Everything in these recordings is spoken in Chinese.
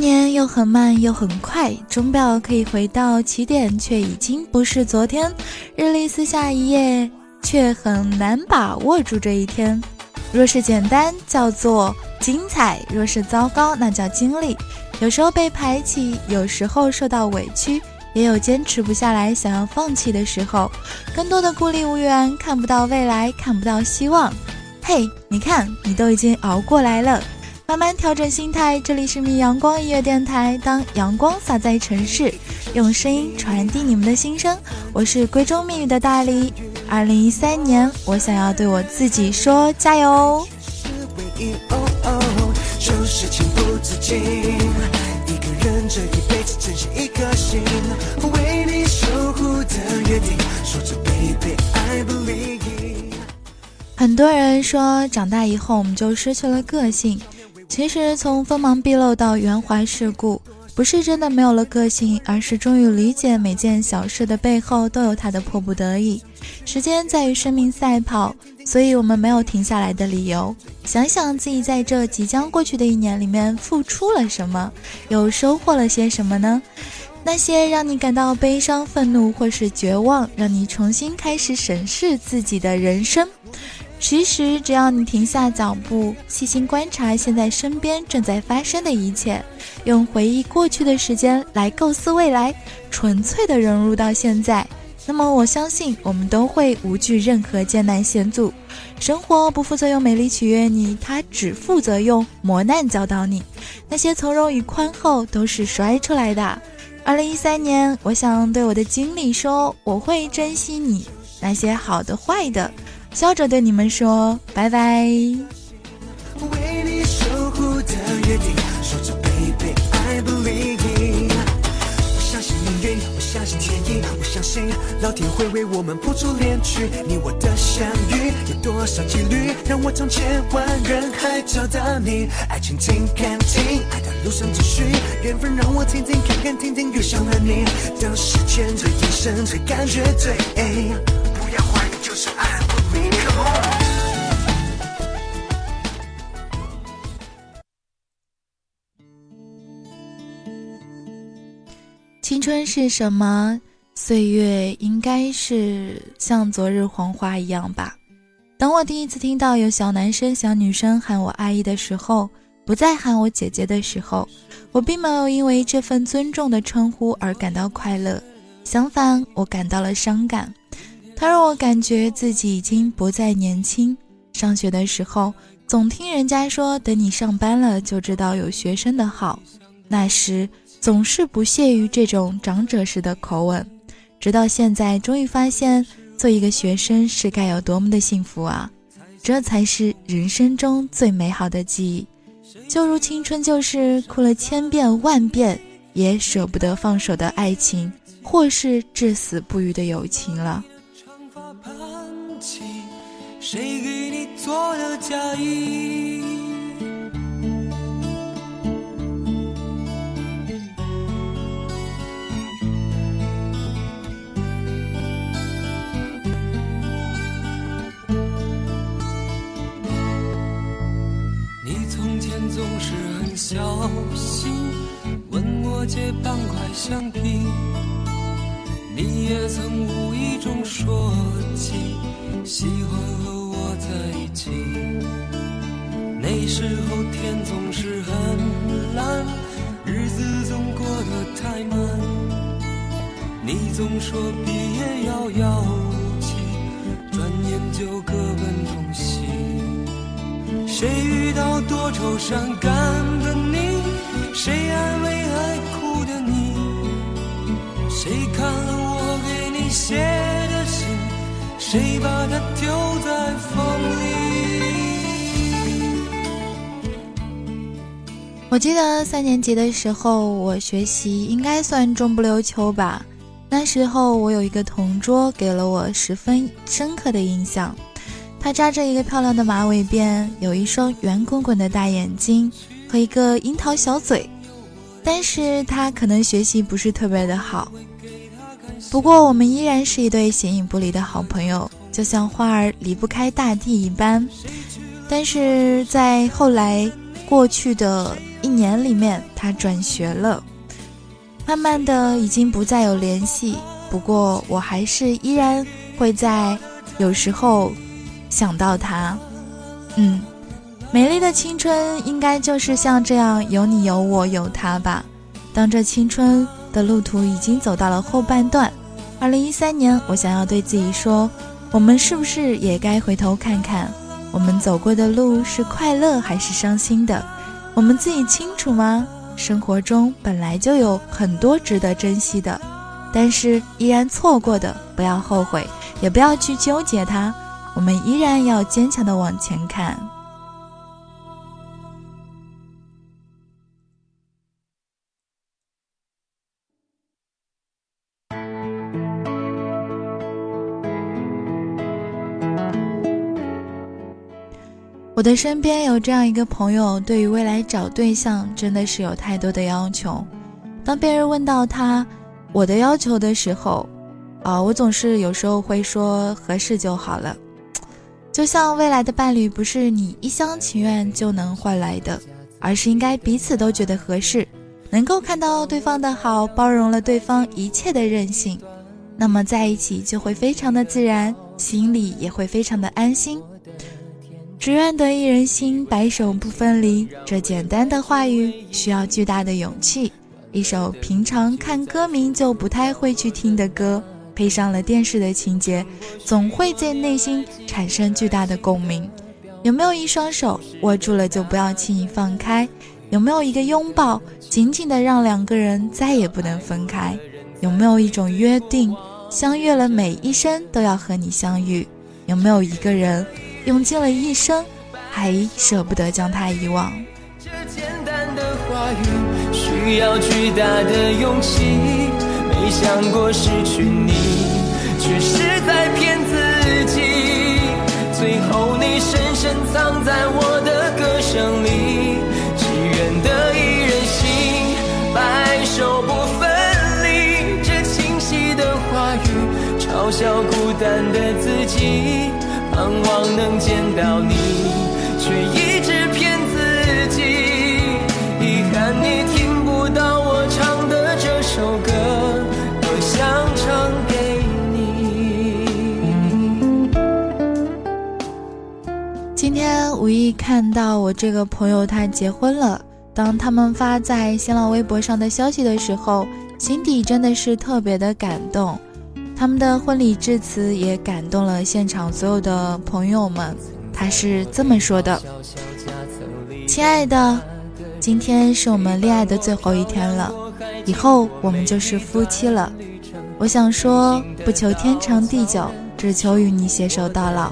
年又很慢又很快，钟表可以回到起点，却已经不是昨天。日历撕下一页，却很难把握住这一天。若是简单，叫做精彩；若是糟糕，那叫经历。有时候被排挤，有时候受到委屈，也有坚持不下来、想要放弃的时候。更多的孤立无援，看不到未来，看不到希望。嘿，你看，你都已经熬过来了。慢慢调整心态，这里是米阳光音乐电台。当阳光洒在城市，用声音传递你们的心声。我是闺中密语的大黎。二零一三年，我想要对我自己说加油。很多人说，长大以后我们就失去了个性。其实，从锋芒毕露到圆滑世故，不是真的没有了个性，而是终于理解每件小事的背后都有它的迫不得已。时间在与生命赛跑，所以我们没有停下来的理由。想想自己在这即将过去的一年里面付出了什么，又收获了些什么呢？那些让你感到悲伤、愤怒或是绝望，让你重新开始审视自己的人生。其实，只要你停下脚步，细心观察现在身边正在发生的一切，用回忆过去的时间来构思未来，纯粹的融入到现在，那么我相信我们都会无惧任何艰难险阻。生活不负责用美丽取悦你，它只负责用磨难教导你。那些从容与宽厚都是摔出来的。二零一三年，我想对我的经历说，我会珍惜你那些好的、坏的。笑着对你们说拜拜。为你守护的约定，说着 baby I believe。我相信命运，我相信天意，我相信老天会为我们谱出恋曲。你我的相遇，有多少几率让我从千万人海找到你？爱情听看听，爱的路上继续，缘分让我听听看看听听，遇上了你的时间最眼神最感觉对，不要怀疑，就是爱。青春是什么？岁月应该是像昨日黄花一样吧。当我第一次听到有小男生、小女生喊我阿姨的时候，不再喊我姐姐的时候，我并没有因为这份尊重的称呼而感到快乐，相反，我感到了伤感。它让我感觉自己已经不再年轻。上学的时候，总听人家说，等你上班了就知道有学生的好。那时。总是不屑于这种长者式的口吻，直到现在，终于发现做一个学生是该有多么的幸福啊！这才是人生中最美好的记忆，就如青春就是哭了千遍万遍也舍不得放手的爱情，或是至死不渝的友情了。谁给你做的嫁衣？你从前总是很小心问我借半块橡皮，你也曾无意中说起喜欢和我在一起。那时候天总是很蓝，日子总过得太慢。你总说毕业遥遥无期，转眼就各奔东西。谁遇到多愁善感的你？谁安慰爱哭的你？谁看了我给你写？谁把它丢在风里？我记得三年级的时候，我学习应该算中不溜秋吧。那时候我有一个同桌，给了我十分深刻的印象。他扎着一个漂亮的马尾辫，有一双圆滚滚的大眼睛。和一个樱桃小嘴，但是他可能学习不是特别的好。不过我们依然是一对形影不离的好朋友，就像花儿离不开大地一般。但是在后来过去的一年里面，他转学了，慢慢的已经不再有联系。不过我还是依然会在有时候想到他。嗯，美丽的青春应该就是像这样，有你有我有他吧。当这青春的路途已经走到了后半段，二零一三年，我想要对自己说，我们是不是也该回头看看，我们走过的路是快乐还是伤心的？我们自己清楚吗？生活中本来就有很多值得珍惜的，但是依然错过的，不要后悔，也不要去纠结它，我们依然要坚强的往前看。我的身边有这样一个朋友，对于未来找对象真的是有太多的要求。当别人问到他我的要求的时候，啊，我总是有时候会说合适就好了。就像未来的伴侣不是你一厢情愿就能换来的，而是应该彼此都觉得合适，能够看到对方的好，包容了对方一切的任性，那么在一起就会非常的自然，心里也会非常的安心。只愿得一人心，白首不分离。这简单的话语需要巨大的勇气。一首平常看歌名就不太会去听的歌，配上了电视的情节，总会在内心产生巨大的共鸣。有没有一双手握住了就不要轻易放开？有没有一个拥抱，紧紧的让两个人再也不能分开？有没有一种约定，相约了每一生都要和你相遇？有没有一个人？用尽了一生，还舍不得将他遗忘。这简单的话语需要巨大的勇气，没想过失去你，却是在骗自己。最后你深深藏在我的歌声里，只愿得一人心，白首不分离。这清晰的话语嘲笑孤单的自己。盼望能见到你，却一直骗自己。遗憾你听不到我唱的这首歌，多想唱给你。今天无意看到我这个朋友他结婚了，当他们发在新浪微博上的消息的时候，心底真的是特别的感动。他们的婚礼致辞也感动了现场所有的朋友们。他是这么说的：“亲爱的，今天是我们恋爱的最后一天了，以后我们就是夫妻了。我想说，不求天长地久，只求与你携手到老。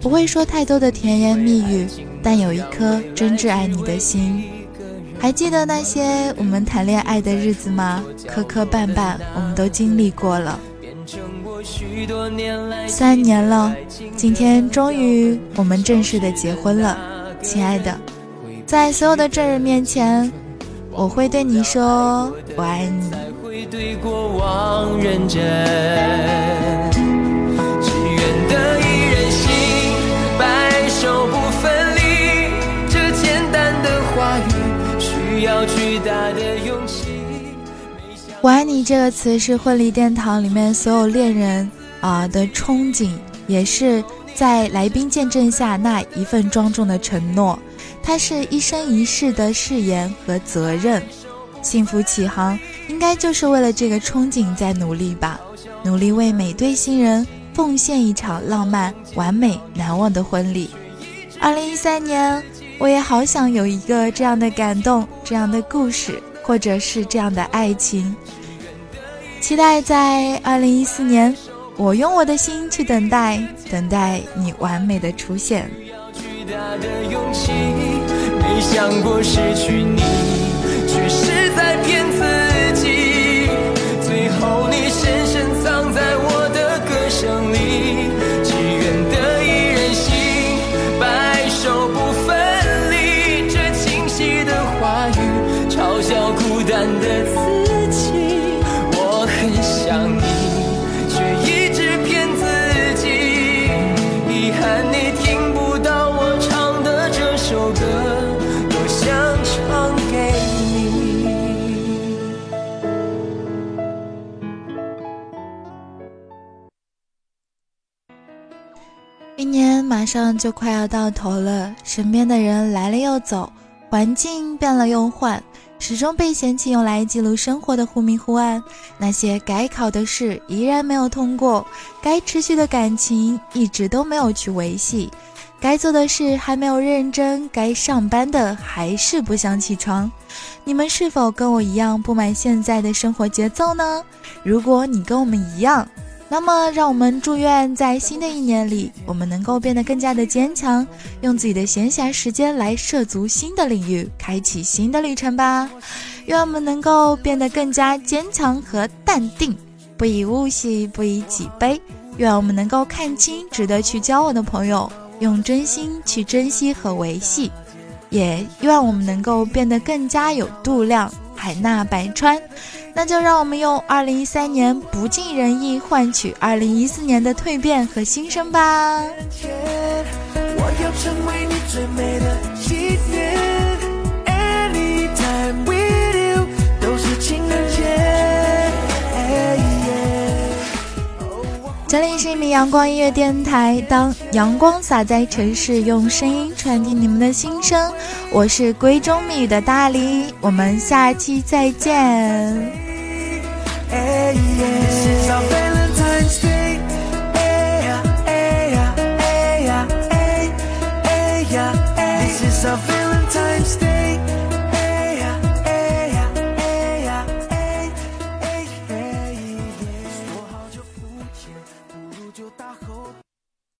不会说太多的甜言蜜语，但有一颗真挚爱你的心。还记得那些我们谈恋爱的日子吗？磕磕绊绊，我们都经历过了。”三年了，今天终于我们正式的结婚了，亲爱的，在所有的证人面前，我会对你说我爱你。只愿得一人心，白首不分离。这简单的话语，需要巨大的。我爱你这个词是婚礼殿堂里面所有恋人啊的憧憬，也是在来宾见证下那一份庄重的承诺。它是一生一世的誓言和责任。幸福启航应该就是为了这个憧憬在努力吧，努力为每对新人奉献一场浪漫、完美、难忘的婚礼。二零一三年，我也好想有一个这样的感动，这样的故事。或者是这样的爱情，期待在二零一四年，我用我的心去等待，等待你完美的出现。没想过失去你，却是在骗自己。最后你深深藏在我的歌声里，上就快要到头了，身边的人来了又走，环境变了又换，始终被嫌弃用来记录生活的忽明忽暗。那些该考的试依然没有通过，该持续的感情一直都没有去维系，该做的事还没有认真，该上班的还是不想起床。你们是否跟我一样不满现在的生活节奏呢？如果你跟我们一样，那么，让我们祝愿在新的一年里，我们能够变得更加的坚强，用自己的闲暇时间来涉足新的领域，开启新的旅程吧。愿我们能够变得更加坚强和淡定，不以物喜，不以己悲。愿我们能够看清值得去交往的朋友，用真心去珍惜和维系。也愿我们能够变得更加有度量，海纳百川。那就让我们用二零一三年不尽人意换取二零一四年的蜕变和新生吧。我要成为你最美的是一名阳光音乐电台，当阳光洒在城市，用声音传递你们的心声。我是闺中米的大黎，我们下期再见。This is